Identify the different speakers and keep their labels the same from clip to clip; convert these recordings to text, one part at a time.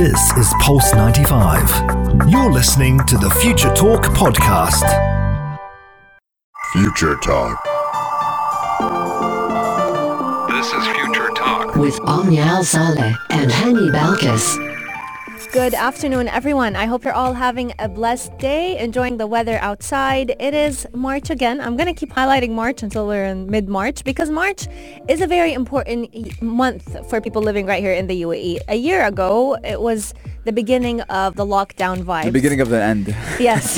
Speaker 1: This is Pulse 95. You're listening to the Future Talk podcast.
Speaker 2: Future Talk.
Speaker 3: This is Future Talk.
Speaker 4: with Omnial Saleh and Hani Balkis.
Speaker 5: Good afternoon, everyone. I hope you're all having a blessed day, enjoying the weather outside. It is March again. I'm going to keep highlighting March until we're in mid-March because March is a very important month for people living right here in the UAE. A year ago, it was the beginning of the lockdown vibes.
Speaker 6: The beginning of the end.
Speaker 5: Yes.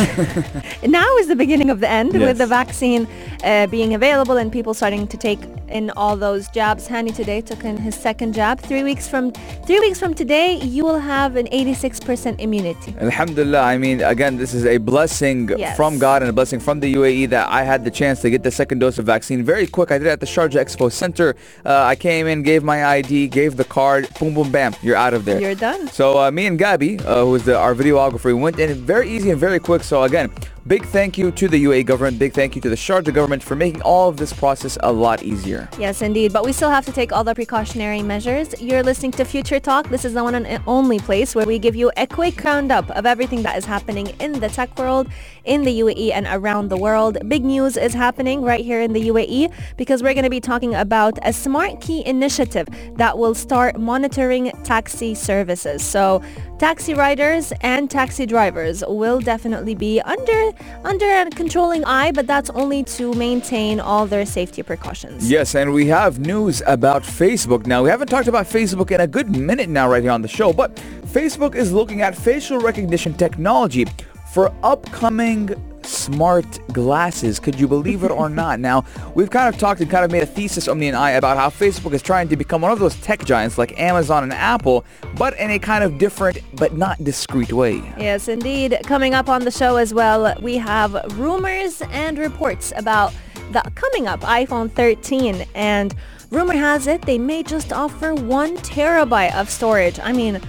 Speaker 5: now is the beginning of the end
Speaker 6: Yes.
Speaker 5: with the vaccine uh, being available and people starting to take in all those jabs. Hani today took in his second jab. Three weeks from three weeks from today, you will have an 86% immunity.
Speaker 6: Alhamdulillah. I mean, again, this is a blessing
Speaker 5: Yes.
Speaker 6: from God and a blessing from the UAE that I had the chance to get the second dose of vaccine very quick. I did it at the Sharjah Expo Center. Uh, I came in, gave my ID, gave the card, boom, boom, bam, you're out of there.
Speaker 5: You're done.
Speaker 6: So uh, me and Gabi, uh, who is the, our videographer, we went in very easy and very quick. So again, big thank you to the UAE government, big thank you to the Sharjah government for making all of this process a lot easier.
Speaker 5: Yes, indeed. But we still have to take all the precautionary measures. You're listening to Future Talk. This is the one and only place where we give you a quick roundup of everything that is happening in the tech world, in the UAE and around the world. Big news is happening right here in the UAE because we're going to be talking about a smart key initiative that will start monitoring taxi services. So taxi riders and taxi drivers will definitely be under under a controlling eye, but that's only to maintain all their safety precautions.
Speaker 6: Yes, and we have news about Facebook. Now, we haven't talked about Facebook in a good minute now right here on the show, but Facebook is looking at facial recognition technology for upcoming smart glasses. Could you believe it or not? Now, we've kind of talked and kind of made a thesis, Omni and I, about how Facebook is trying to become one of those tech giants like Amazon and Apple, but in a kind of different but not discreet way.
Speaker 5: Yes, indeed. Coming up on the show as well, we have rumors and reports about the coming up iPhone 13. And rumor has it they may just offer one terabyte of storage. I mean,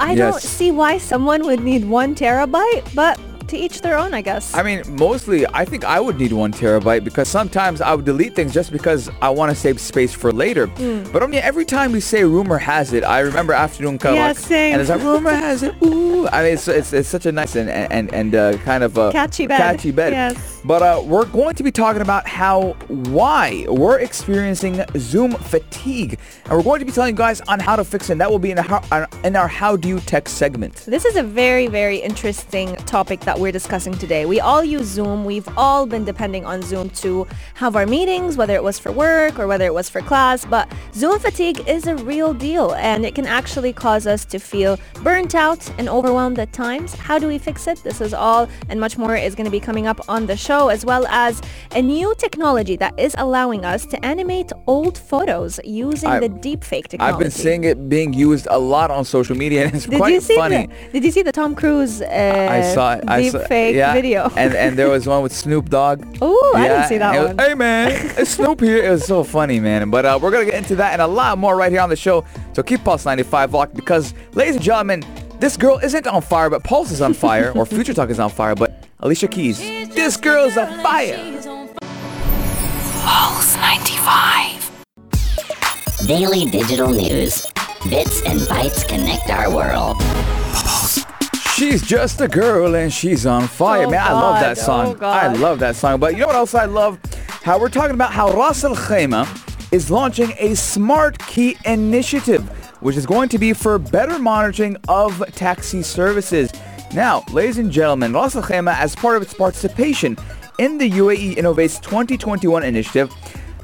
Speaker 5: I don't
Speaker 6: Yes.
Speaker 5: see why someone would need one terabyte, but to each their own, I guess.
Speaker 6: I mean, mostly, I think I would need one terabyte because sometimes I would delete things just because I want to save space for later.
Speaker 5: Hmm.
Speaker 6: But I mean, every time we say rumor has it, I remember afternoon Kavak,
Speaker 5: Yeah, same.
Speaker 6: and it's like rumor has it. Ooh, I mean, it's, it's, it's such a nice and and and uh, kind of uh,
Speaker 5: Catchy bed.
Speaker 6: Catchy bed.
Speaker 5: Yes.
Speaker 6: But uh, we're going to be talking about how why we're experiencing Zoom fatigue, and we're going to be telling you guys on how to fix it. And that will be in, how, in our How Do You Tech segment.
Speaker 5: This is a very, very interesting topic that we're discussing today. We all use Zoom. We've all been depending on Zoom to have our meetings, whether it was for work or whether it was for class. But Zoom fatigue is a real deal and it can actually cause us to feel burnt out and overwhelmed at times. How do we fix it? This is all and much more is going to be coming up on the show as well as a new technology that is allowing us to animate old photos using
Speaker 6: I-
Speaker 5: the deepfake technology.
Speaker 6: I've been seeing it being used a lot on social media, and it's
Speaker 5: Did
Speaker 6: quite
Speaker 5: you see
Speaker 6: funny.
Speaker 5: The, did you see the Tom Cruise uh,
Speaker 6: I saw it. I saw,
Speaker 5: fake
Speaker 6: yeah.
Speaker 5: video?
Speaker 6: and and there was one with Snoop Dogg.
Speaker 5: Oh, I didn't see that
Speaker 6: was,
Speaker 5: one.
Speaker 6: hey man, it's Snoop here. It was so funny, man. But uh, we're gonna get into that and a lot more right here on the show. So keep Pulse 95 locked because, ladies and gentlemen, this girl isn't on fire, but Pulse is on fire, or Future Talk is on fire. But Alicia Keys, this girl's on fire.
Speaker 4: Pulse 95. Daily digital news. Bits and bytes connect our world.
Speaker 6: She's just a girl and she's on fire.
Speaker 5: Oh,
Speaker 6: Man, I love that song.
Speaker 5: Oh,
Speaker 6: I love that song. But you know what else I love? How we're talking about how Ras Al Khaimah is launching a smart key initiative, which is going to be for better monitoring of taxi services. Now, ladies and gentlemen, Ras Al Khaimah, as part of its participation in the UAE Innovates 2021 initiative,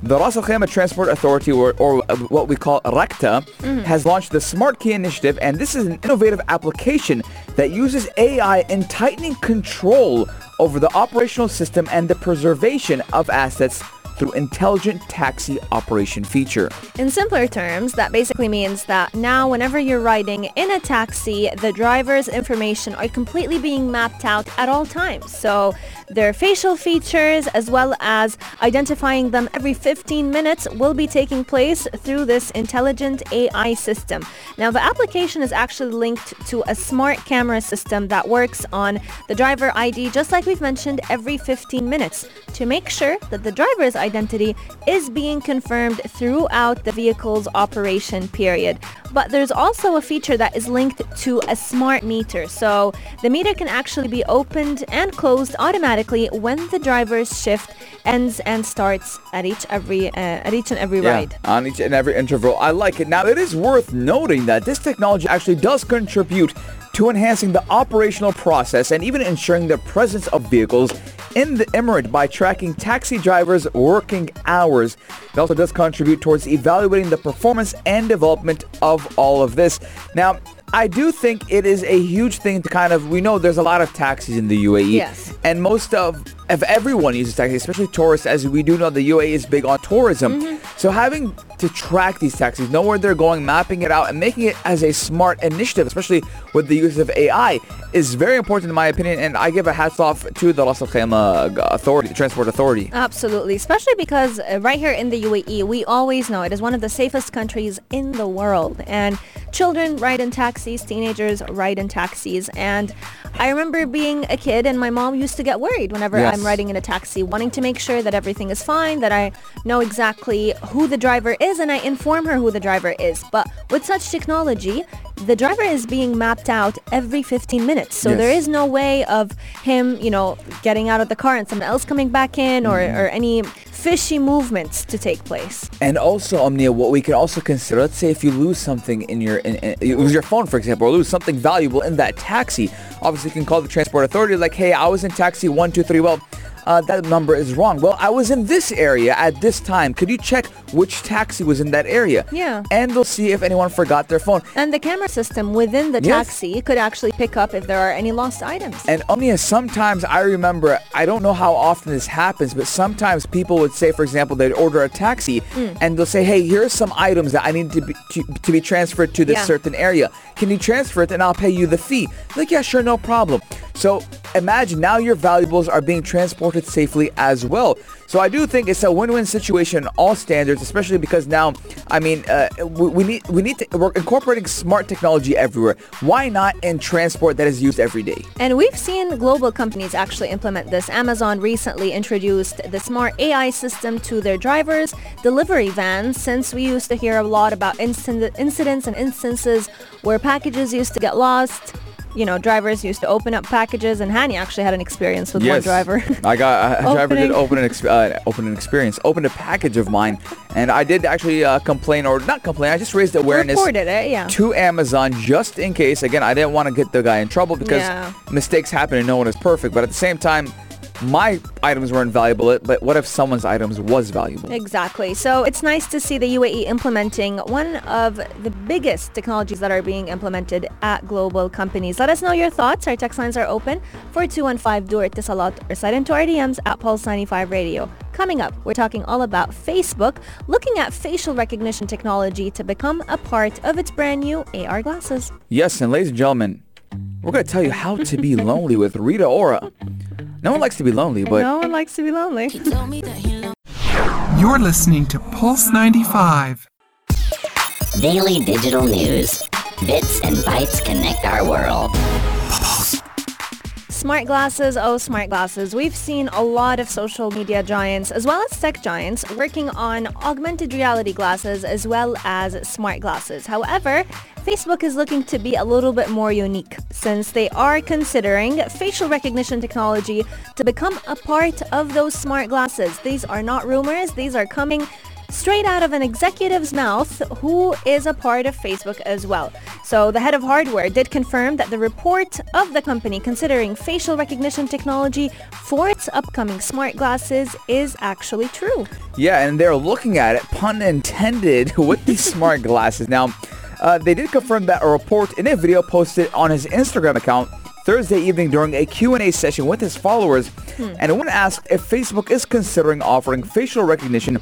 Speaker 6: the Ras Al Khaimah Transport Authority, or, or what we call RAKTA, mm-hmm. has launched the Smart Key Initiative, and this is an innovative application that uses AI in tightening control over the operational system and the preservation of assets through intelligent taxi operation feature.
Speaker 5: In simpler terms, that basically means that now whenever you're riding in a taxi, the driver's information are completely being mapped out at all times. So their facial features as well as identifying them every 15 minutes will be taking place through this intelligent AI system. Now the application is actually linked to a smart camera system that works on the driver ID just like we've mentioned every 15 minutes to make sure that the driver's identity is being confirmed throughout the vehicle's operation period. But there's also a feature that is linked to a smart meter. So the meter can actually be opened and closed automatically when the driver's shift ends and starts at each every uh, at each and every ride.
Speaker 6: on each and every interval. I like it. Now, it is worth noting that this technology actually does contribute to enhancing the operational process and even ensuring the presence of vehicles in the emirate by tracking taxi drivers' working hours. It also does contribute towards evaluating the performance and development of all of this. Now, I do think it is a huge thing to kind of, we know there's a lot of taxis in the UAE.
Speaker 5: Yes.
Speaker 6: And most of, of everyone uses taxis, especially tourists, as we do know the UAE is big on tourism. Mm-hmm. So having to track these taxis, know where they're going, mapping it out, and making it as a smart initiative, especially with the use of AI, is very important in my opinion. And I give a hats off to the Ras Al Khaimah Authority, the Transport Authority.
Speaker 5: Absolutely, especially because uh, right here in the UAE, we always know it is one of the safest countries in the world. And children ride in taxis, teenagers ride in taxis. And I remember being a kid and my mom used to get worried whenever
Speaker 6: Yes.
Speaker 5: I'm riding in a taxi, wanting to make sure that everything is fine, that I know exactly who the driver is and I inform her who the driver is. But with such technology, the driver is being mapped out every 15 minutes. So
Speaker 6: Yes.
Speaker 5: there is no way of him, you know, getting out of the car and someone else coming back in or,
Speaker 6: Mm-hmm.
Speaker 5: or any fishy movements to take place.
Speaker 6: And also, Omnia, what we can also consider, let's say if you lose something in your, in, in, you lose your phone, for example, or lose something valuable in that taxi, obviously you can call the transport authority like, hey, I was in taxi 123, well, uh, that number is wrong. Well, I was in this area at this time. Could you check which taxi was in that area?
Speaker 5: Yeah.
Speaker 6: And they'll see if anyone forgot their phone.
Speaker 5: And the camera system within the
Speaker 6: Yes.
Speaker 5: taxi could actually pick up if there are any lost items.
Speaker 6: And Omnia, sometimes I remember, I don't know how often this happens, but sometimes people would say, for example, they'd order a taxi and they'll say, hey, here's some items that I need to be, to, to be transferred to this
Speaker 5: Yeah.
Speaker 6: certain area. Can you transfer it and I'll pay you the fee? Like, yeah, sure, no problem. So imagine now your valuables are being transported safely as well. So I do think it's a win-win situation in all standards, especially because now, I mean, uh, we, we need we need to we're incorporating smart technology everywhere. Why not in transport that is used every day?
Speaker 5: And we've seen global companies actually implement this. Amazon recently introduced the smart AI system to their drivers, delivery vans, since we used to hear a lot about incident, incidents and instances where packages used to get lost. You know, drivers used to open up packages, and Hani actually had an experience with one driver.
Speaker 6: I got a driver did open an ex- uh, open an experience, opened a package of mine, and I did actually uh, complain or not complain. I just raised awareness
Speaker 5: Reported it, yeah.
Speaker 6: to Amazon just in case. Again, I didn't want to get the guy in trouble because
Speaker 5: Yeah.
Speaker 6: mistakes happen and no one is perfect. But at the same time, my items weren't valuable. But what if someone's items was valuable?
Speaker 5: Exactly. So it's nice to see the UAE implementing one of the biggest technologies that are being implemented at global companies. Let us know your thoughts. Our text lines are open for 215 Dur Salat or slide into our DMs at Pulse 95 Radio. Coming up, we're talking all about Facebook looking at facial recognition technology to become a part of its brand new AR glasses.
Speaker 6: Yes, and ladies and gentlemen, we're going to tell you how to be lonely with Rita Ora. No one likes to be lonely, but
Speaker 5: no one likes to be lonely.
Speaker 2: You're listening to Pulse 95.
Speaker 4: Daily digital news. Bits and bytes connect our world.
Speaker 5: Smart glasses, oh smart glasses. We've seen a lot of social media giants as well as tech giants working on augmented reality glasses as well as smart glasses. However, Facebook is looking to be a little bit more unique since they are considering facial recognition technology to become a part of those smart glasses. These are not rumors, these are coming straight out of an executive's mouth who is a part of Facebook as well. So the head of hardware did confirm that the report of the company considering facial recognition technology for its upcoming smart glasses is actually true.
Speaker 6: Yeah, and they're looking at it, pun intended, with these smart glasses. Now, uh, they did confirm that a report in a video posted on his Instagram account Thursday evening during a Q&A session with his followers. And when asked if Facebook is considering offering facial recognition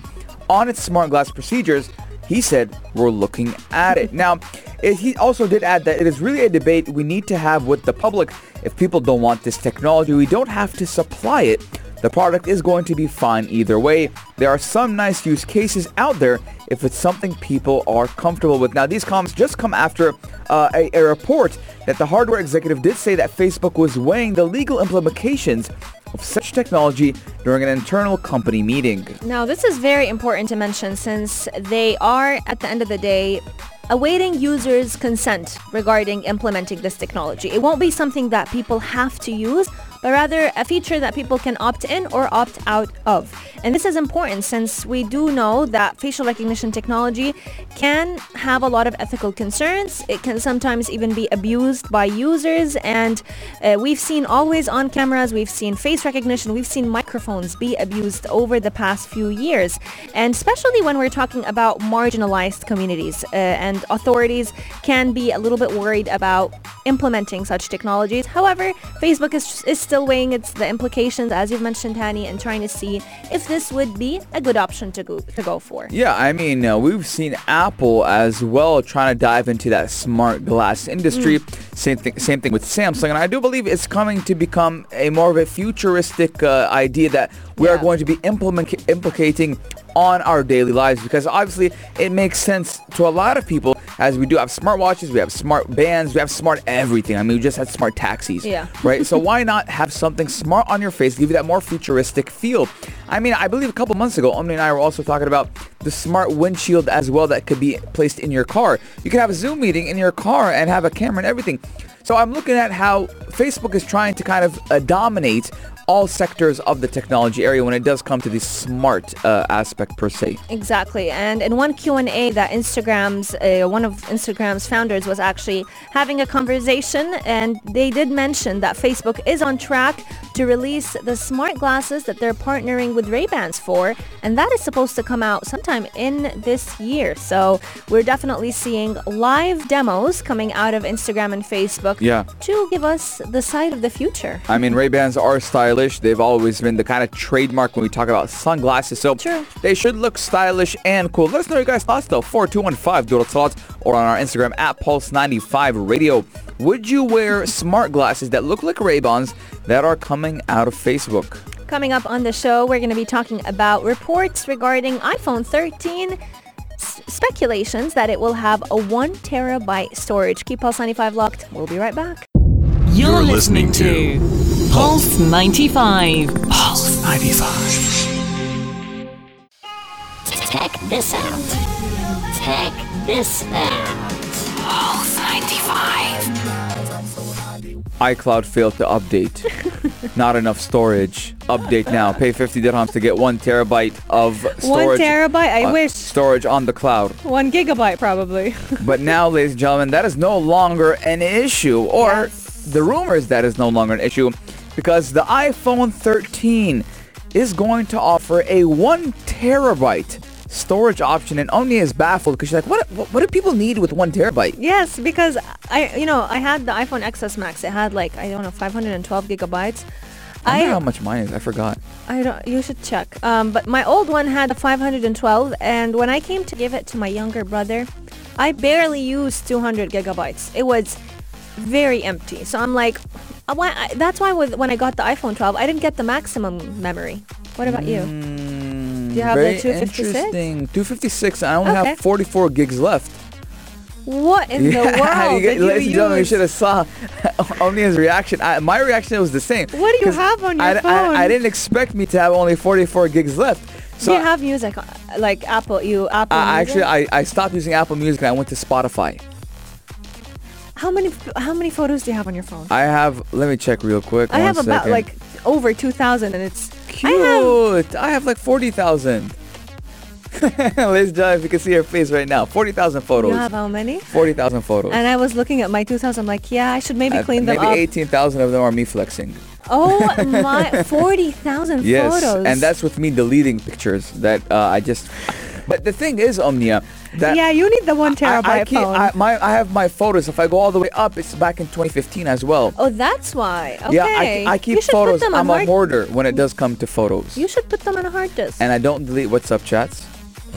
Speaker 6: on its smart glass procedures, he said, we're looking at it. Now, it, he also did add that it is really a debate we need to have with the public. If people don't want this technology, we don't have to supply it. The product is going to be fine either way. There are some nice use cases out there if it's something people are comfortable with. Now, these comments just come after uh, a, a report that the hardware executive did say that Facebook was weighing the legal implications of such technology during an internal company meeting.
Speaker 5: Now, this is very important to mention since they are, at the end of the day, awaiting users' consent regarding implementing this technology. It won't be something that people have to use, but rather a feature that people can opt in or opt out of. And this is important since we do know that facial recognition technology can have a lot of ethical concerns. It can sometimes even be abused by users and uh, we've seen always on cameras, we've seen face recognition, we've seen microphones be abused over the past few years. And especially when we're talking about marginalized communities uh, and authorities can be a little bit worried about implementing such technologies. However, Facebook is, is still weighing its the implications, as you've mentioned, Hani, and trying to see if this would be a good option to go, to go for.
Speaker 6: Yeah, I mean, uh, we've seen Apple as well trying to dive into that smart glass industry. Same thing, same thing with Samsung, and I do believe it's coming to become a more of a futuristic uh, idea that we are going to be implement- implicating on our daily lives because obviously it makes sense to a lot of people as we do have smartwatches, we have smart bands, we have smart everything. I mean, we just had smart taxis,
Speaker 5: Yeah.
Speaker 6: right? so why not have something smart on your face, give you that more futuristic feel? I mean, I believe a couple months ago, Omni and I were also talking about the smart windshield as well that could be placed in your car. You could have a Zoom meeting in your car and have a camera and everything. So I'm looking at how Facebook is trying to kind of uh, dominate all sectors of the technology area when it does come to the smart uh, aspect per se.
Speaker 5: Exactly. And in one Q&A that Instagram's, uh, one of Instagram's founders was actually having a conversation and they did mention that Facebook is on track to release the smart glasses that they're partnering with Ray-Bans for. And that is supposed to come out sometime in this year. So we're definitely seeing live demos coming out of Instagram and Facebook
Speaker 6: Yeah.
Speaker 5: to give us the sight of the future.
Speaker 6: I mean, Ray-Bans are stylish. They've always been the kind of trademark when we talk about sunglasses. So
Speaker 5: True.
Speaker 6: they should look stylish and cool. Let us know your guys' thoughts though. 4215 Dura Salat or on our Instagram at Pulse95 Radio. Would you wear smart glasses that look like Ray-Bans that are coming out of Facebook?
Speaker 5: Coming up on the show, we're going to be talking about reports regarding iPhone 13 speculations that it will have a 1 terabyte storage. Keep Pulse 95 locked. We'll be right back.
Speaker 2: You're listening to
Speaker 7: Pulse 95.
Speaker 2: Pulse 95.
Speaker 4: Check this out. Check this out.
Speaker 7: Pulse 95.
Speaker 6: iCloud failed to update. Not enough storage. Update now. Pay 50 dirhams to get one terabyte of storage.
Speaker 5: terabyte? I
Speaker 6: uh,
Speaker 5: wish.
Speaker 6: Storage on the cloud.
Speaker 5: 1 gigabyte probably.
Speaker 6: But now, ladies and gentlemen, that is no longer an issue, or
Speaker 5: Yes.
Speaker 6: The rumors that is no longer an issue, because the iPhone 13 is going to offer a one terabyte storage option, and Omni is baffled because she's like, what, what, what do people need with one terabyte?
Speaker 5: yes, because I, you know, I had the iPhone XS Max. It had like, I don't know, 512 gigabytes.
Speaker 6: I wonder
Speaker 5: I,
Speaker 6: how much mine is. I forgot.
Speaker 5: I don't, you should check. Um, but my old one had 512 and when I came to give it to my younger brother, I barely used 200 gigabytes. It was very empty. So I'm like, uh, why, I, that's why with, when I got the iPhone 12, I didn't get the maximum memory. What about you?
Speaker 6: Do
Speaker 5: you have the
Speaker 6: Very
Speaker 5: 256?
Speaker 6: interesting. 256. I only
Speaker 5: Okay.
Speaker 6: have 44 gigs left.
Speaker 5: What in the
Speaker 6: Yeah,
Speaker 5: world
Speaker 6: you get- ladies and gentlemen, you should have saw Omnia's reaction. I, my reaction was the same.
Speaker 5: What do you have on your
Speaker 6: I,
Speaker 5: phone?
Speaker 6: I, I didn't expect me to have only 44 gigs left. So
Speaker 5: Do you have music, uh, like Apple, you Apple
Speaker 6: I,
Speaker 5: Music?
Speaker 6: actually, I, I stopped using Apple Music and I went to Spotify.
Speaker 5: How many how many photos do you have on your phone?
Speaker 6: I have, let me check real quick.
Speaker 5: I have about
Speaker 6: second.
Speaker 5: like over 2,000 and it's
Speaker 6: Cute.
Speaker 5: I have
Speaker 6: I have, like 40,000. Ladies and gentlemen, if you can see her face right now, 40,000 photos.
Speaker 5: you have how many?
Speaker 6: 40,000 photos.
Speaker 5: And I was looking at my 2,000. I'm like, yeah, I should maybe
Speaker 6: Uh,
Speaker 5: clean them
Speaker 6: maybe
Speaker 5: up.
Speaker 6: 18,000 of them are me flexing.
Speaker 5: Oh my, 40,000
Speaker 6: Yes,
Speaker 5: photos.
Speaker 6: and that's with me deleting pictures that uh, I just. But the thing is, Omnia, that
Speaker 5: yeah, you need the one
Speaker 6: I,
Speaker 5: terabyte
Speaker 6: I, keep,
Speaker 5: phone.
Speaker 6: I, my, I have my photos. If I go all the way up, it's back in 2015 as well.
Speaker 5: oh, that's why. Okay.
Speaker 6: Yeah, I, I keep photos.
Speaker 5: Put them on
Speaker 6: I'm a hoarder when it does come to photos.
Speaker 5: You should put them on a hard disk.
Speaker 6: and I don't delete WhatsApp chats.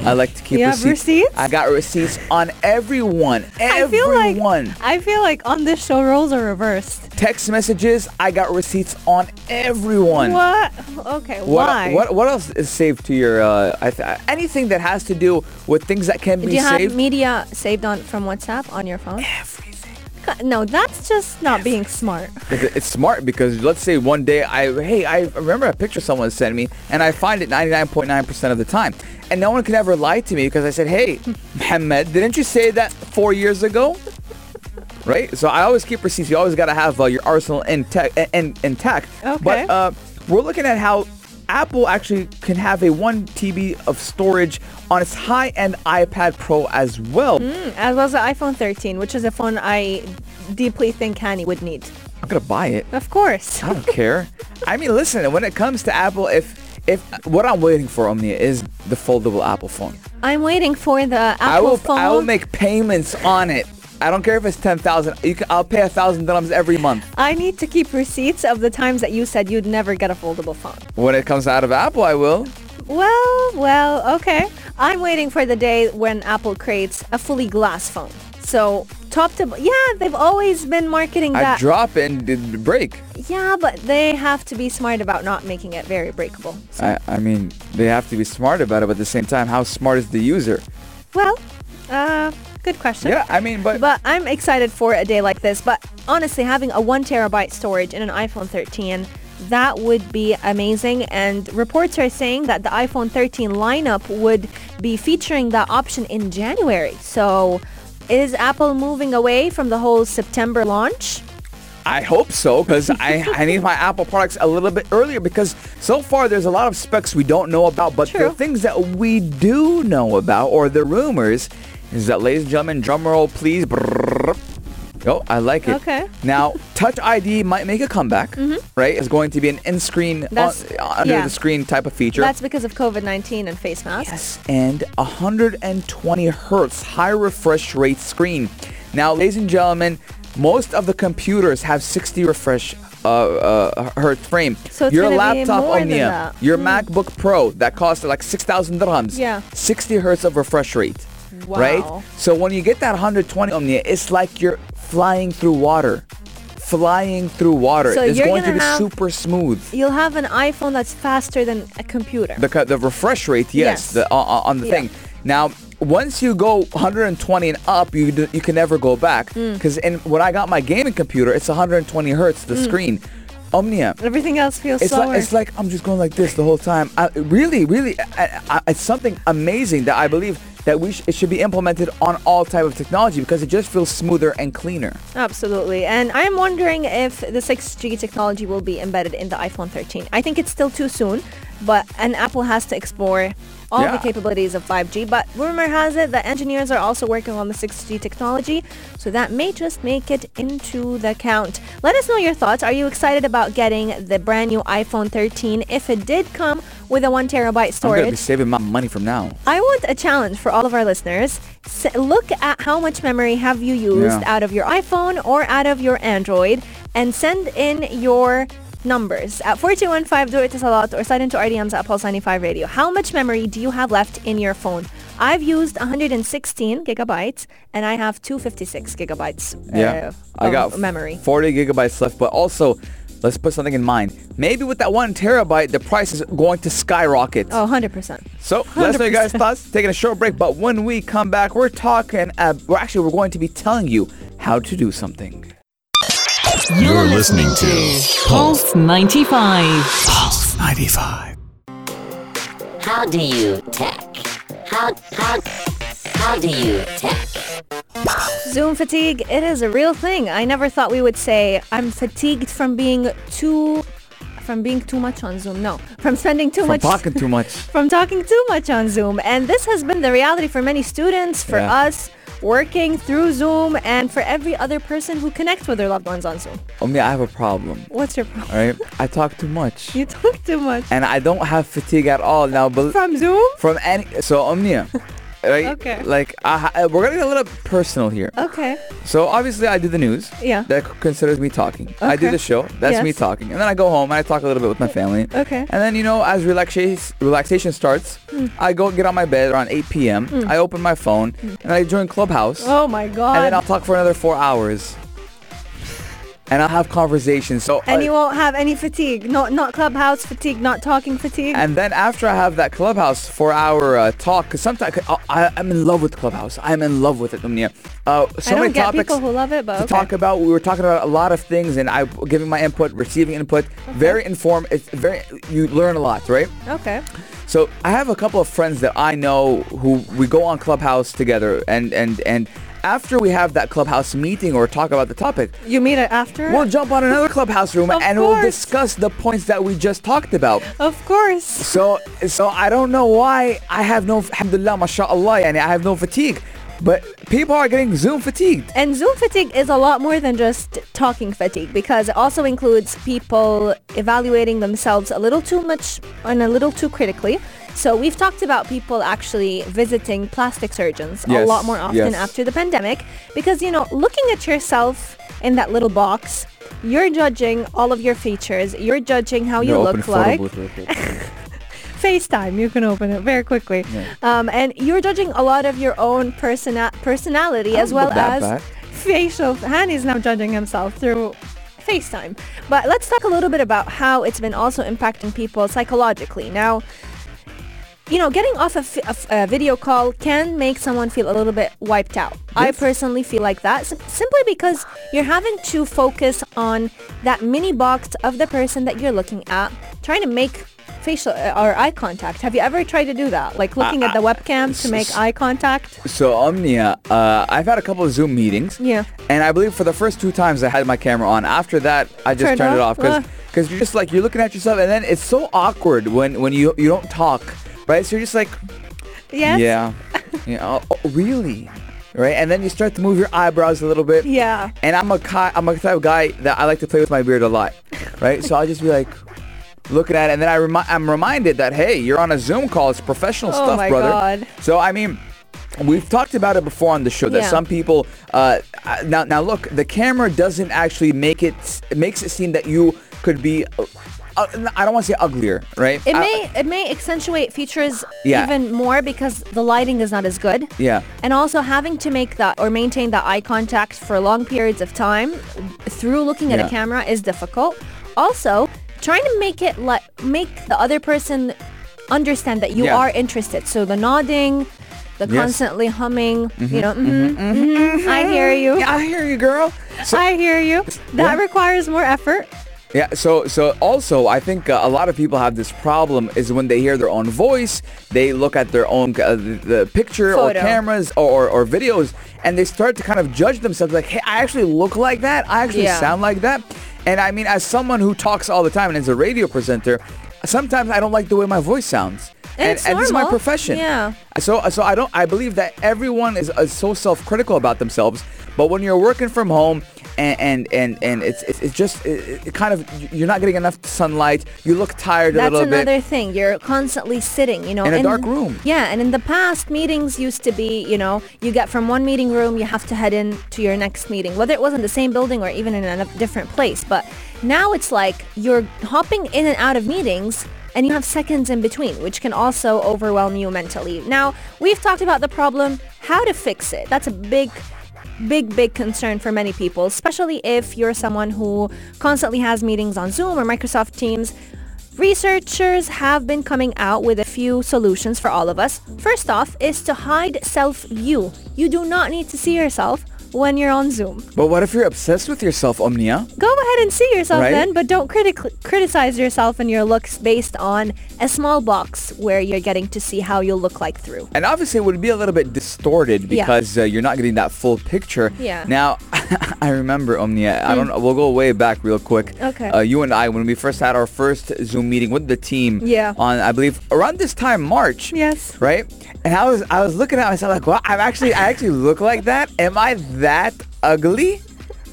Speaker 6: I like to keep
Speaker 5: You have
Speaker 6: receipts.
Speaker 5: receipts?
Speaker 6: I got receipts on everyone.
Speaker 5: I feel like
Speaker 6: Everyone.
Speaker 5: I feel like on this show roles are reversed.
Speaker 6: Text messages. I got receipts on everyone.
Speaker 5: What? Okay,
Speaker 6: What,
Speaker 5: why?
Speaker 6: what what else is saved to your uh, I th- anything that has to do with things that can be. Saved?
Speaker 5: Do you have media saved on from WhatsApp on your phone?
Speaker 6: Everything.
Speaker 5: No, that's That's just not being smart.
Speaker 6: It- It's smart because let's say one day I hey I remember a picture someone sent me and I find it 99.9% of the time and no one can ever lie to me because I said hey Mohammed didn't you say that four years ago right so I always keep receipts you always got to have uh, your arsenal intact in, intact
Speaker 5: Okay.
Speaker 6: but uh, we're looking at how Apple actually can have a 1 TB of storage on its high-end iPad Pro as well.
Speaker 5: As well as the iPhone 13, which is a phone I deeply think Hani would need.
Speaker 6: I'm gonna buy it.
Speaker 5: Of course.
Speaker 6: I don't care. I mean, listen, when it comes to Apple, if if what I'm waiting for, Omnia, is the foldable Apple phone.
Speaker 5: I'm waiting for the Apple
Speaker 6: I will
Speaker 5: phone.
Speaker 6: I will make payments on it. I don't care if it's ten thousand. You can, I'll pay a thousand dirhams every month.
Speaker 5: I need to keep receipts of the times that you said you'd never get a foldable phone.
Speaker 6: When it comes out of Apple, I will.
Speaker 5: Well, well, okay. I'm waiting for the day when Apple creates a fully glass phone. So top to yeah, they've always been marketing
Speaker 6: I drop and break.
Speaker 5: yeah, but they have to be smart about not making it very breakable. So,
Speaker 6: I, I mean, they have to be smart about it, but at the same time, how smart is the user?
Speaker 5: well, uh, good question.
Speaker 6: Yeah, I mean, but,
Speaker 5: But I'm excited for a day like this. But honestly, having a one terabyte storage in an iPhone 13, that would be amazing. And reports are saying that the iPhone 13 lineup would be featuring that option in January. So is Apple moving away from the whole September launch?
Speaker 6: I hope so because I, I need my Apple products a little bit earlier because so far there's a lot of specs we don't know about, but
Speaker 5: True.
Speaker 6: the things that we do know about or the rumors is that, ladies and gentlemen, drum roll please. Brrrr. Oh, I like it.
Speaker 5: Okay. Mm-hmm.
Speaker 6: Now, Touch ID might make a comeback, right? It's going to be an in-screen, on, under
Speaker 5: yeah.
Speaker 6: the screen type of feature.
Speaker 5: That's because of COVID-19 and face masks.
Speaker 6: Yes, and 120 hertz high refresh rate screen. Now, ladies and gentlemen, most of the computers have 60 refresh uh, uh, hertz frame.
Speaker 5: So it's
Speaker 6: your laptop Omnia,
Speaker 5: that.
Speaker 6: your MacBook Pro that costs like 6,000 dirhams.
Speaker 5: Yeah.
Speaker 6: 60 hertz of refresh rate.
Speaker 5: Wow.
Speaker 6: Right? So when you get that 120 Omnia, it's like you're flying through water. Flying through water.
Speaker 5: So
Speaker 6: it's going to be
Speaker 5: have-
Speaker 6: super smooth.
Speaker 5: You'll have an iPhone that's faster than a computer.
Speaker 6: the the refresh rate, yes,
Speaker 5: Yes.
Speaker 6: The, uh, uh, on the
Speaker 5: Yeah.
Speaker 6: thing. Now, once you go 120 and up, you d- you can never go back
Speaker 5: Mm.
Speaker 6: because in when I got my gaming computer, it's 120 hertz the screen. Omnia.
Speaker 5: Everything else feels
Speaker 6: It's
Speaker 5: slower.
Speaker 6: like, it's like I'm just going like this the whole time. I, really, really, I, I, it's something amazing that I believe that we sh- it should be implemented on all type of technology because it just feels smoother and cleaner.
Speaker 5: Absolutely. And I'm wondering if the 6G technology will be embedded in the iPhone 13. I think it's still too soon, but and Apple has to explore all
Speaker 6: Yeah.
Speaker 5: the capabilities of 5G. But rumor has it that engineers are also working on the 6G technology, so that may just make it into the count. Let us know your thoughts. Are you excited about getting the brand new iPhone 13 if it did come with a one terabyte storage.
Speaker 6: I'm gonna be saving my money from now.
Speaker 5: I want a challenge for all of our listeners. S- look at how much memory have you used
Speaker 6: Yeah.
Speaker 5: out of your iPhone or out of your Android and send in your numbers at 4215 do it to Salat or sign into RDMs at Pulse 95 Radio. How much memory do you have left in your phone? I've used 116 gigabytes and I have 256 gigabytes uh,
Speaker 6: Yeah, I got
Speaker 5: memory.
Speaker 6: 40 gigabytes left, but also let's put something in mind. Maybe with that one terabyte, the price is going to skyrocket.
Speaker 5: Oh, 100%.
Speaker 6: So let us know your guys' thoughts. Taking a short break, but when we come back, we're talking. Uh, we're actually we're going to be telling you how to do something.
Speaker 7: You're listening to Pulse 95.
Speaker 2: Pulse 95.
Speaker 4: How do you tech? How how how do you tech?
Speaker 5: Zoom fatigue, it is a real thing. I never thought we would say I'm fatigued from being too from being too much on Zoom. No, from spending too
Speaker 6: From
Speaker 5: much
Speaker 6: talking too much.
Speaker 5: from talking too much on Zoom. And this has been the reality for many students, for
Speaker 6: Yeah.
Speaker 5: us working through Zoom and for every other person who connects with their loved ones on Zoom.
Speaker 6: I mean, I have a problem.
Speaker 5: What's your problem?
Speaker 6: All right, I talk too much,
Speaker 5: You talk too much.
Speaker 6: and I don't have fatigue at all now. But
Speaker 5: From Zoom?
Speaker 6: from any so Omnia, right?
Speaker 5: Okay.
Speaker 6: Like I, uh, we're gonna get a little personal here.
Speaker 5: Okay.
Speaker 6: So obviously I do the news.
Speaker 5: Yeah.
Speaker 6: That considers me talking. I do the show. That's me talking. And then I go home and I talk a little bit with my family.
Speaker 5: Okay.
Speaker 6: And then you know, as relaxation relaxation starts,
Speaker 5: Hmm.
Speaker 6: I go get on my bed around 8 p.m. Hmm. I open my phone hmm. and I join Clubhouse.
Speaker 5: Oh my god.
Speaker 6: And then I'll talk for another four hours. And I'll have conversations. So
Speaker 5: And
Speaker 6: uh,
Speaker 5: you won't have any fatigue. Not not clubhouse fatigue, not talking fatigue.
Speaker 6: and then after I have that Clubhouse four-hour uh, talk, because sometimes I, I'm in love with Clubhouse. I'm in love with it, Omnia. Uh, so
Speaker 5: I don't
Speaker 6: many
Speaker 5: get
Speaker 6: topics
Speaker 5: people who love it, but
Speaker 6: to
Speaker 5: okay.
Speaker 6: talk about. We were talking about a lot of things, and I giving my input, receiving input. Very informed. It's very you learn a lot, right?
Speaker 5: Okay.
Speaker 6: So I have a couple of friends that I know who we go on Clubhouse together, and and and after we have that Clubhouse meeting or talk about the topic,
Speaker 5: You meet it after?
Speaker 6: we'll jump on another Clubhouse room
Speaker 5: Of
Speaker 6: and we'll discuss the points that we just talked about.
Speaker 5: of course.
Speaker 6: So so I don't know why I have no alhamdulillah mashallah and I have no fatigue. But people are getting Zoom fatigued.
Speaker 5: And Zoom fatigue is a lot more than just talking fatigue because it also includes people evaluating themselves a little too much and a little too critically. So we've talked about people actually visiting plastic surgeons a lot more often
Speaker 6: yes.
Speaker 5: after the pandemic because, you know, looking at yourself in that little box, you're judging all of your features. You're judging how you
Speaker 6: No,
Speaker 5: look like.
Speaker 6: booth real quick.
Speaker 5: FaceTime, you can open it very quickly. Um, and you're judging a lot of your own persona- personality as well as
Speaker 6: bad.
Speaker 5: facial. Hani's now judging himself through FaceTime. But let's talk a little bit about how it's been also impacting people psychologically. Now, you know, getting off a, fi- a f- a video call can make someone feel a little bit wiped out. I personally feel like that sim- simply because you're having to focus on that mini box of the person that you're looking at, trying to make facial uh, or eye contact. Have you ever tried to do that? Like looking at the webcam to make eye contact?
Speaker 6: So Omnia, uh, I've had a couple of Zoom meetings.
Speaker 5: Yeah.
Speaker 6: And I believe for the first two times I had my camera on. After that, I just
Speaker 5: Turned
Speaker 6: turned it
Speaker 5: off?
Speaker 6: because because you're just like you're looking at yourself, and then it's so awkward when when you you don't talk, right? So you're just like,
Speaker 5: Yes?
Speaker 6: yeah, yeah, oh, oh, really, right? And then you start to move your eyebrows a little bit.
Speaker 5: Yeah.
Speaker 6: And I'm a ki- I'm a type of guy that I like to play with my beard a lot, right? So I'll just be like. Looking at it, and then I remi- I'm reminded that hey, you're on a Zoom call. It's professional
Speaker 5: Oh
Speaker 6: stuff,
Speaker 5: my
Speaker 6: brother.
Speaker 5: God.
Speaker 6: So I mean, we've talked about it before on the show that
Speaker 5: Yeah.
Speaker 6: some people uh, uh, now now look, the camera doesn't actually make it it makes it seem that you could be. Uh, I don't want to say uglier, right?
Speaker 5: It
Speaker 6: I-
Speaker 5: may it may accentuate features
Speaker 6: Yeah.
Speaker 5: even more because the lighting is not as good.
Speaker 6: Yeah.
Speaker 5: And also having to make that or maintain that eye contact for long periods of time through looking at
Speaker 6: Yeah.
Speaker 5: a camera is difficult. Also, trying to make it like make the other person understand that you
Speaker 6: Yeah.
Speaker 5: are interested. So the nodding, the
Speaker 6: Yes.
Speaker 5: constantly humming, you know, mm-hmm, mm-hmm, I hear you.
Speaker 6: Yeah, I hear you, girl. So,
Speaker 5: I hear you. That
Speaker 6: Yeah.
Speaker 5: requires more effort.
Speaker 6: Yeah, so so also I think uh, a lot of people have this problem is when they hear their own voice, they look at their own uh, the, the picture
Speaker 5: Photo.
Speaker 6: or cameras or, or videos and they start to kind of judge themselves like, "Hey, I actually look like that. I actually
Speaker 5: Yeah.
Speaker 6: sound like that." And I mean, as someone who talks all the time and is a radio presenter, sometimes I don't like the way my voice sounds.
Speaker 5: And
Speaker 6: And, and this is my profession.
Speaker 5: Yeah.
Speaker 6: So so I don't I believe that everyone is, is so self-critical about themselves, but when you're working from home and and and, and it's, it's it's just it, it kind of you're not getting enough sunlight, you look tired a
Speaker 5: That's
Speaker 6: little bit.
Speaker 5: That's another thing. You're constantly sitting, you know,
Speaker 6: In a dark room.
Speaker 5: Yeah, and in the past, meetings used to be, you know, you get from one meeting room, you have to head in to your next meeting, whether it was in the same building or even in a different place. But now it's like you're hopping in and out of meetings. And you have seconds in between, which can also overwhelm you mentally. Now, we've talked about the problem, how to fix it. That's a big big, big concern for many people, especially if you're someone who constantly has meetings on Zoom or Microsoft Teams. Researchers have been coming out with a few solutions for all of us. First off is to hide self-view. You do not need to see yourself when you're on Zoom.
Speaker 6: But what if you're obsessed with yourself, Omnia?
Speaker 5: Go ahead and see yourself
Speaker 6: Right?
Speaker 5: then, but don't critic- criticize yourself and your looks based on a small box where you're getting to see how you'll look like through.
Speaker 6: And obviously, it would be a little bit distorted
Speaker 5: Yeah.
Speaker 6: because uh, you're not getting that full picture.
Speaker 5: Yeah.
Speaker 6: Now, I remember Omnia. I don't. We'll go way back real quick.
Speaker 5: Okay.
Speaker 6: Uh, you and I, when we first had our first Zoom meeting with the team.
Speaker 5: Yeah.
Speaker 6: On I believe around this time, March.
Speaker 5: Yes.
Speaker 6: Right. And I was I was looking at myself like, well, I'm actually I actually look like that. Am I that ugly?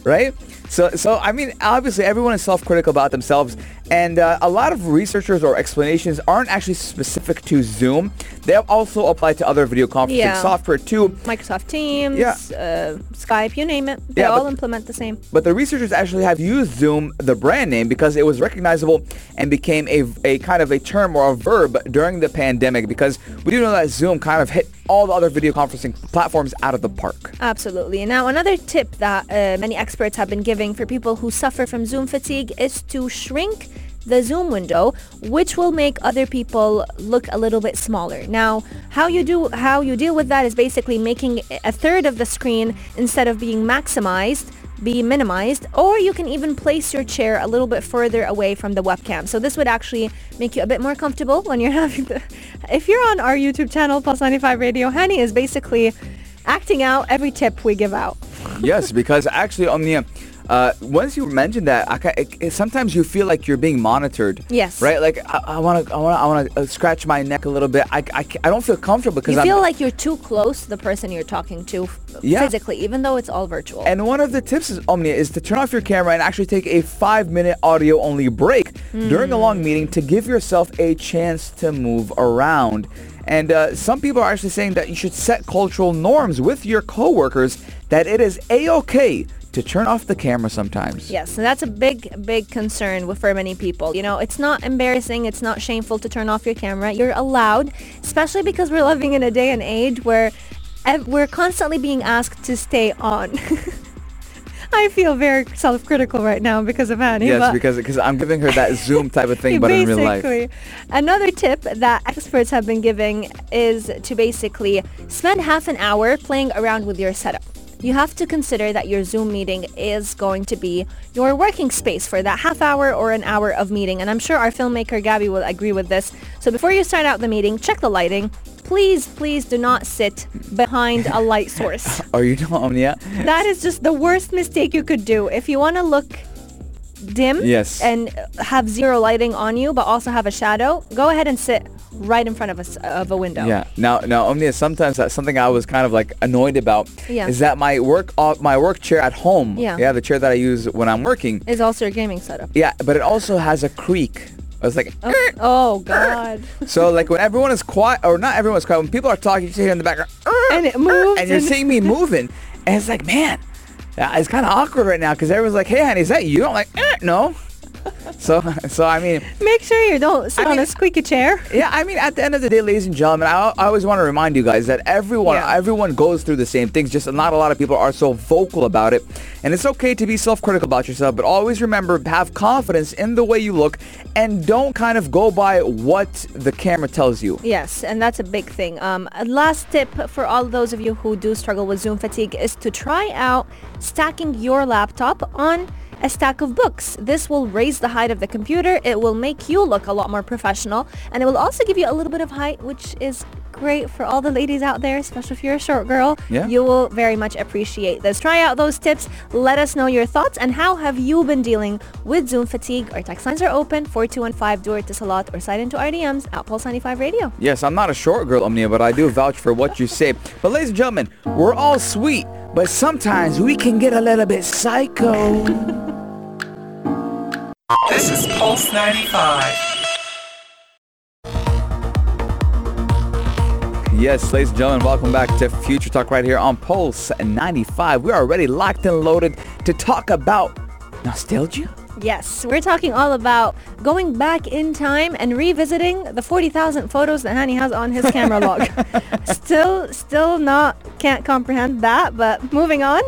Speaker 6: Right. So, so I mean, obviously, everyone is self-critical about themselves, and uh, a lot of researchers or explanations aren't actually specific to Zoom. They also apply to other video conferencing
Speaker 5: Yeah.
Speaker 6: software too.
Speaker 5: Microsoft Teams,
Speaker 6: Yeah.
Speaker 5: uh, Skype, you name it. They
Speaker 6: Yeah,
Speaker 5: all
Speaker 6: but-
Speaker 5: implement the same.
Speaker 6: But the researchers actually have used Zoom, the brand name, because it was recognizable and became a, a kind of a term or a verb during the pandemic. Because we do know that Zoom kind of hit all the other video conferencing platforms out of the park.
Speaker 5: Absolutely. And now another tip that uh, many experts have been giving for people who suffer from Zoom fatigue is to shrink the zoom window which will make other people look a little bit smaller. Now how you do how you deal with that is basically making a third of the screen instead of being maximized be minimized or you can even place your chair a little bit further away from the webcam. So this would actually make you a bit more comfortable when you're having the if you're on our youtube channel Pulse 95 radio hani is basically acting out every tip we give out.
Speaker 6: Yes, because actually, Omnia, uh, once you mentioned that, I, it, it- sometimes you feel like you're being monitored.
Speaker 5: Yes.
Speaker 6: Right. Like I want to, I want to, I want to uh, scratch my neck a little bit. I, I, I don't feel comfortable because
Speaker 5: you
Speaker 6: I'm.
Speaker 5: feel like you're too close to the person you're talking to
Speaker 6: Yeah.
Speaker 5: physically even though it's all virtual
Speaker 6: and one of the tips is Omnia is to turn off your camera and actually take a five-minute audio-only break during a long meeting to give yourself a chance to move around. And uh, some people are actually saying that you should set cultural norms with your coworkers that it is a-okay to turn off the camera sometimes.
Speaker 5: Yes, and that's a big, big concern for many people. You know, it's not embarrassing, it's not shameful to turn off your camera. You're allowed, especially because we're living in a day and age where we're constantly being asked to stay on. I feel very self-critical right now because of Hani.
Speaker 6: Yes, because because I'm giving her that Zoom type of thing, but in real life.
Speaker 5: Basically. Another tip that experts have been giving is to basically spend half an hour playing around with your setup. You have to consider that your Zoom meeting is going to be your working space for that half hour or an hour of meeting. And I'm sure our filmmaker Gabby will agree with this. So before you start out the meeting, check the lighting. Please, please do not sit behind a light source.
Speaker 6: Are you know Omnia?
Speaker 5: That is just the worst mistake you could do. If you want to look dim
Speaker 6: Yes.
Speaker 5: and have zero lighting on you, but also have a shadow, go ahead and sit right in front of a, of a window.
Speaker 6: Yeah. Now, now, Omnia. Sometimes that's something I was kind of like annoyed about.
Speaker 5: Yeah.
Speaker 6: Is that my work, uh, my work chair at home?
Speaker 5: Yeah.
Speaker 6: Yeah. The chair that I use when I'm working.
Speaker 5: Is also your gaming setup.
Speaker 6: Yeah, but it also has a creak. I was like,
Speaker 5: Oh, oh God.
Speaker 6: so like when everyone is quiet, or not everyone's quiet, when people are talking, you hear in the background,
Speaker 5: And it moves.
Speaker 6: and you're seeing me moving, and it's like, man, it's kind of awkward right now because everyone's like, hey, honey, is that you? I'm like, eh, no. So, so I mean,
Speaker 5: Make sure you don't sit
Speaker 6: I
Speaker 5: on a squeaky chair.
Speaker 6: yeah, I mean, at the end of the day, ladies and gentlemen, I, I always want to remind you guys that everyone,
Speaker 5: Yeah.
Speaker 6: everyone goes through the same things. Just not a lot of people are so vocal about it, and it's okay to be self-critical about yourself. But always remember, have confidence in the way you look, and don't kind of go by what the camera tells you.
Speaker 5: Yes, and that's a big thing. Um, a last tip for all those of you who do struggle with Zoom fatigue is to try out stacking your laptop on a stack of books. This will raise the height of the computer. It will make you look a lot more professional, and it will also give you a little bit of height, which is great for all the ladies out there, especially if you're a short girl.
Speaker 6: Yeah.
Speaker 5: You will very much appreciate this. Try out those tips. Let us know your thoughts and how have you been dealing with Zoom fatigue. Our text lines are open, 4215 do it to Salat or slide into our DMs at Pulse 95 Radio.
Speaker 6: Yes, I'm not a short girl, Omnia, but I do vouch for what you say. But ladies and gentlemen, we're all sweet, but sometimes we can get a little bit psycho.
Speaker 2: This is Pulse 95.
Speaker 6: Yes, ladies and gentlemen, welcome back to Future Talk right here on Pulse 95. We are already locked and loaded to talk about nostalgia.
Speaker 5: Yes, we're talking all about going back in time and revisiting the 40,000 photos that Hani has on his camera log. still, still not, can't comprehend that, but moving on.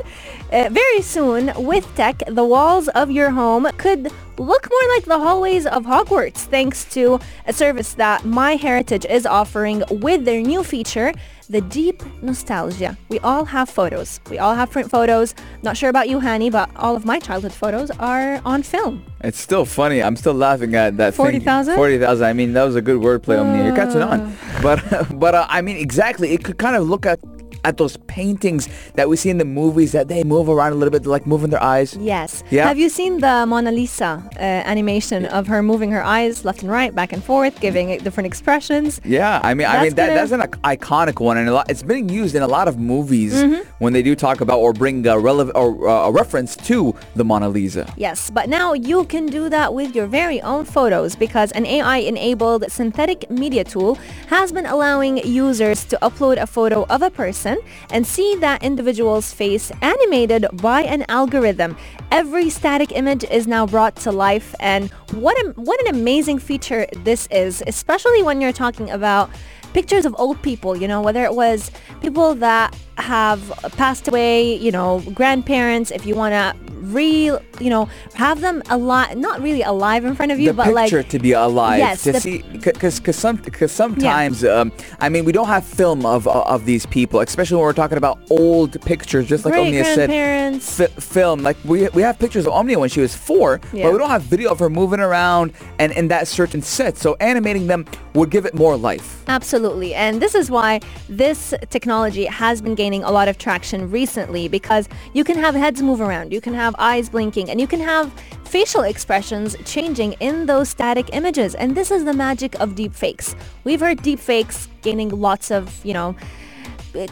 Speaker 5: Uh, very soon, with tech, the walls of your home could look more like the hallways of Hogwarts thanks to a service that MyHeritage is offering with their new feature, the deep nostalgia. We all have photos. We all have print photos. Not sure about you, Hani, but all of my childhood photos are on film.
Speaker 6: It's still funny. I'm still laughing at that. thing.
Speaker 5: 40,000?
Speaker 6: 40,000. I mean, that was a good wordplay, Omnia. You're catching on. But, but uh, I mean, exactly. It could kind of look at at those paintings that we see in the movies that they move around a little bit, like moving their eyes.
Speaker 5: Yes.
Speaker 6: Yeah.
Speaker 5: Have you seen the Mona Lisa uh, animation of her moving her eyes left and right, back and forth, giving it different expressions?
Speaker 6: Yeah, I mean, I
Speaker 5: That's
Speaker 6: mean that, that's an ic- iconic one, and a lot, it's been used in a lot of movies
Speaker 5: Mm-hmm.
Speaker 6: when they do talk about or bring a relevant or uh, a reference to the Mona Lisa.
Speaker 5: Yes, but now you can do that with your very own photos because an AI-enabled synthetic media tool has been allowing users to upload a photo of a person and see that individual's face animated by an algorithm. Every static image is now brought to life and what, a, what an amazing feature this is, especially when you're talking about pictures of old people, you know, whether it was people that have passed away, you know, grandparents, if you want to real, you know, have them alive, not really alive in front of you,
Speaker 6: the
Speaker 5: but like
Speaker 6: picture to be alive
Speaker 5: Yes,
Speaker 6: to see because because some because sometimes um, I mean we don't have film of of these people especially when we're talking about old pictures just like
Speaker 5: great
Speaker 6: Omnia said
Speaker 5: grandparents.
Speaker 6: film like we we have pictures of Omnia when she was four
Speaker 5: Yeah.
Speaker 6: but we don't have video of her moving around and in that certain set so animating them would give it more life
Speaker 5: Absolutely. And this is why this technology has been gaining a lot of traction recently because you can have heads move around, you can have eyes blinking, and you can have facial expressions changing in those static images. And this is the magic of deepfakes. We've heard deepfakes gaining lots of, you know,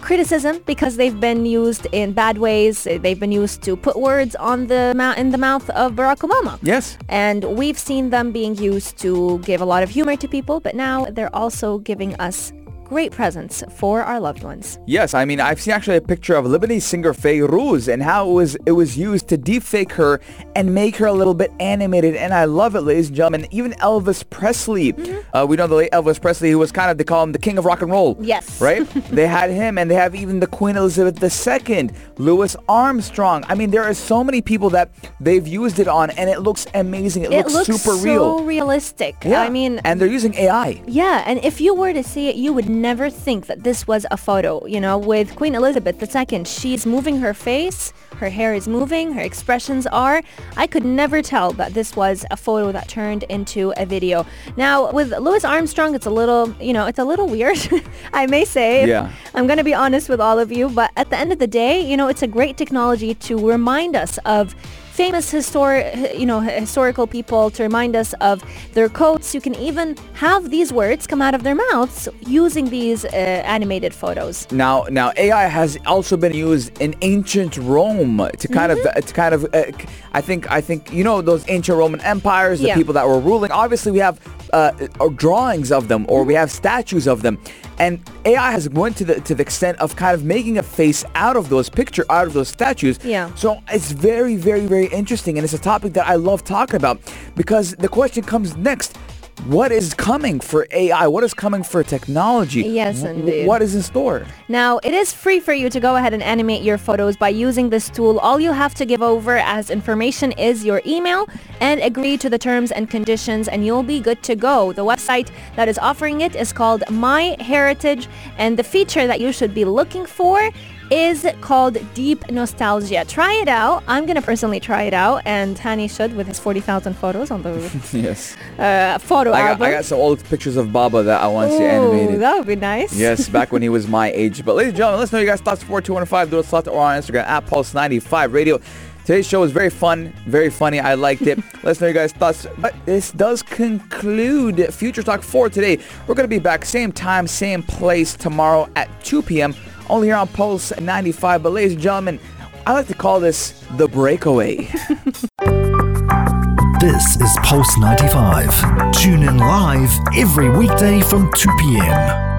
Speaker 5: criticism because they've been used in bad ways. They've been used to put words on the mouth in the mouth of Barack Obama.
Speaker 6: yes
Speaker 5: And we've seen them being used to give a lot of humor to people, but now they're also giving us great presents for our loved ones.
Speaker 6: Yes, I mean I've seen actually a picture of Lebanese singer Fairuz and how it was it was used to deepfake her and make her a little bit animated, and I love it, ladies and gentlemen. Even Elvis Presley, uh, we know the late Elvis Presley, who was kind of they call him the king of rock and roll.
Speaker 5: Yes.
Speaker 6: right. they had him, and they have even the Queen Elizabeth II, Louis Armstrong. I mean, there are so many people that they've used it on, and it looks amazing. It,
Speaker 5: It
Speaker 6: looks,
Speaker 5: looks
Speaker 6: super
Speaker 5: so
Speaker 6: real.
Speaker 5: So realistic.
Speaker 6: Yeah,
Speaker 5: I mean,
Speaker 6: and they're using AI.
Speaker 5: yeah, and if you were to see it, you would never think that this was a photo. You know, with Queen Elizabeth II, she's moving her face, her hair is moving, her expressions are. I could never tell that this was a photo that turned into a video. Now, with Louis Armstrong, it's a little, you know, it's a little weird, I may say.
Speaker 6: Yeah.
Speaker 5: I'm going to be honest with all of you, but at the end of the day, you know, it's a great technology to remind us of famous histor- you know, historical people to remind us of their quotes. You can even have these words come out of their mouths using these uh, animated photos.
Speaker 6: Now, now AI has also been used in ancient Rome to kind of,
Speaker 5: Mm-hmm.
Speaker 6: to kind of, uh, I think, I think you know those ancient Roman empires, the
Speaker 5: Yeah.
Speaker 6: people that were ruling. Obviously, we have uh, uh, drawings of them, or
Speaker 5: Mm-hmm.
Speaker 6: we have statues of them, and AI has went to the to the extent of kind of making a face out of those picture, out of those statues.
Speaker 5: Yeah.
Speaker 6: So it's very, very, very interesting, and it's a topic that I love talking about because the question comes next. What is coming for AI? What is coming for technology?
Speaker 5: Yes, indeed.
Speaker 6: What is in store?
Speaker 5: Now, it is free for you to go ahead and animate your photos by using this tool. All you have to give over as information is your email and agree to the terms and conditions and you'll be good to go. The website that is offering it is called MyHeritage and the feature that you should be looking for is called Deep Nostalgia. Try it out. I'm going to personally try it out and Hani should with his 40,000 photos on the
Speaker 6: Yes.
Speaker 5: uh, photo
Speaker 6: I got,
Speaker 5: album.
Speaker 6: I got some old pictures of Baba that I want to see animated.
Speaker 5: that would be nice.
Speaker 6: Yes, back when he was my age. But ladies and gentlemen, let's know you guys thoughts 4215. Do a slot or on Instagram at Pulse95 Radio. Today's show was very fun, very funny. I liked it. Let's know your guys thoughts. But this does conclude Future Talk for today. We're going to be back same time, same place tomorrow at 2 p.m. Only here on Pulse 95. But ladies and gentlemen, I like to call this the breakaway.
Speaker 1: This is Pulse 95. Tune in live every weekday from 2 p.m.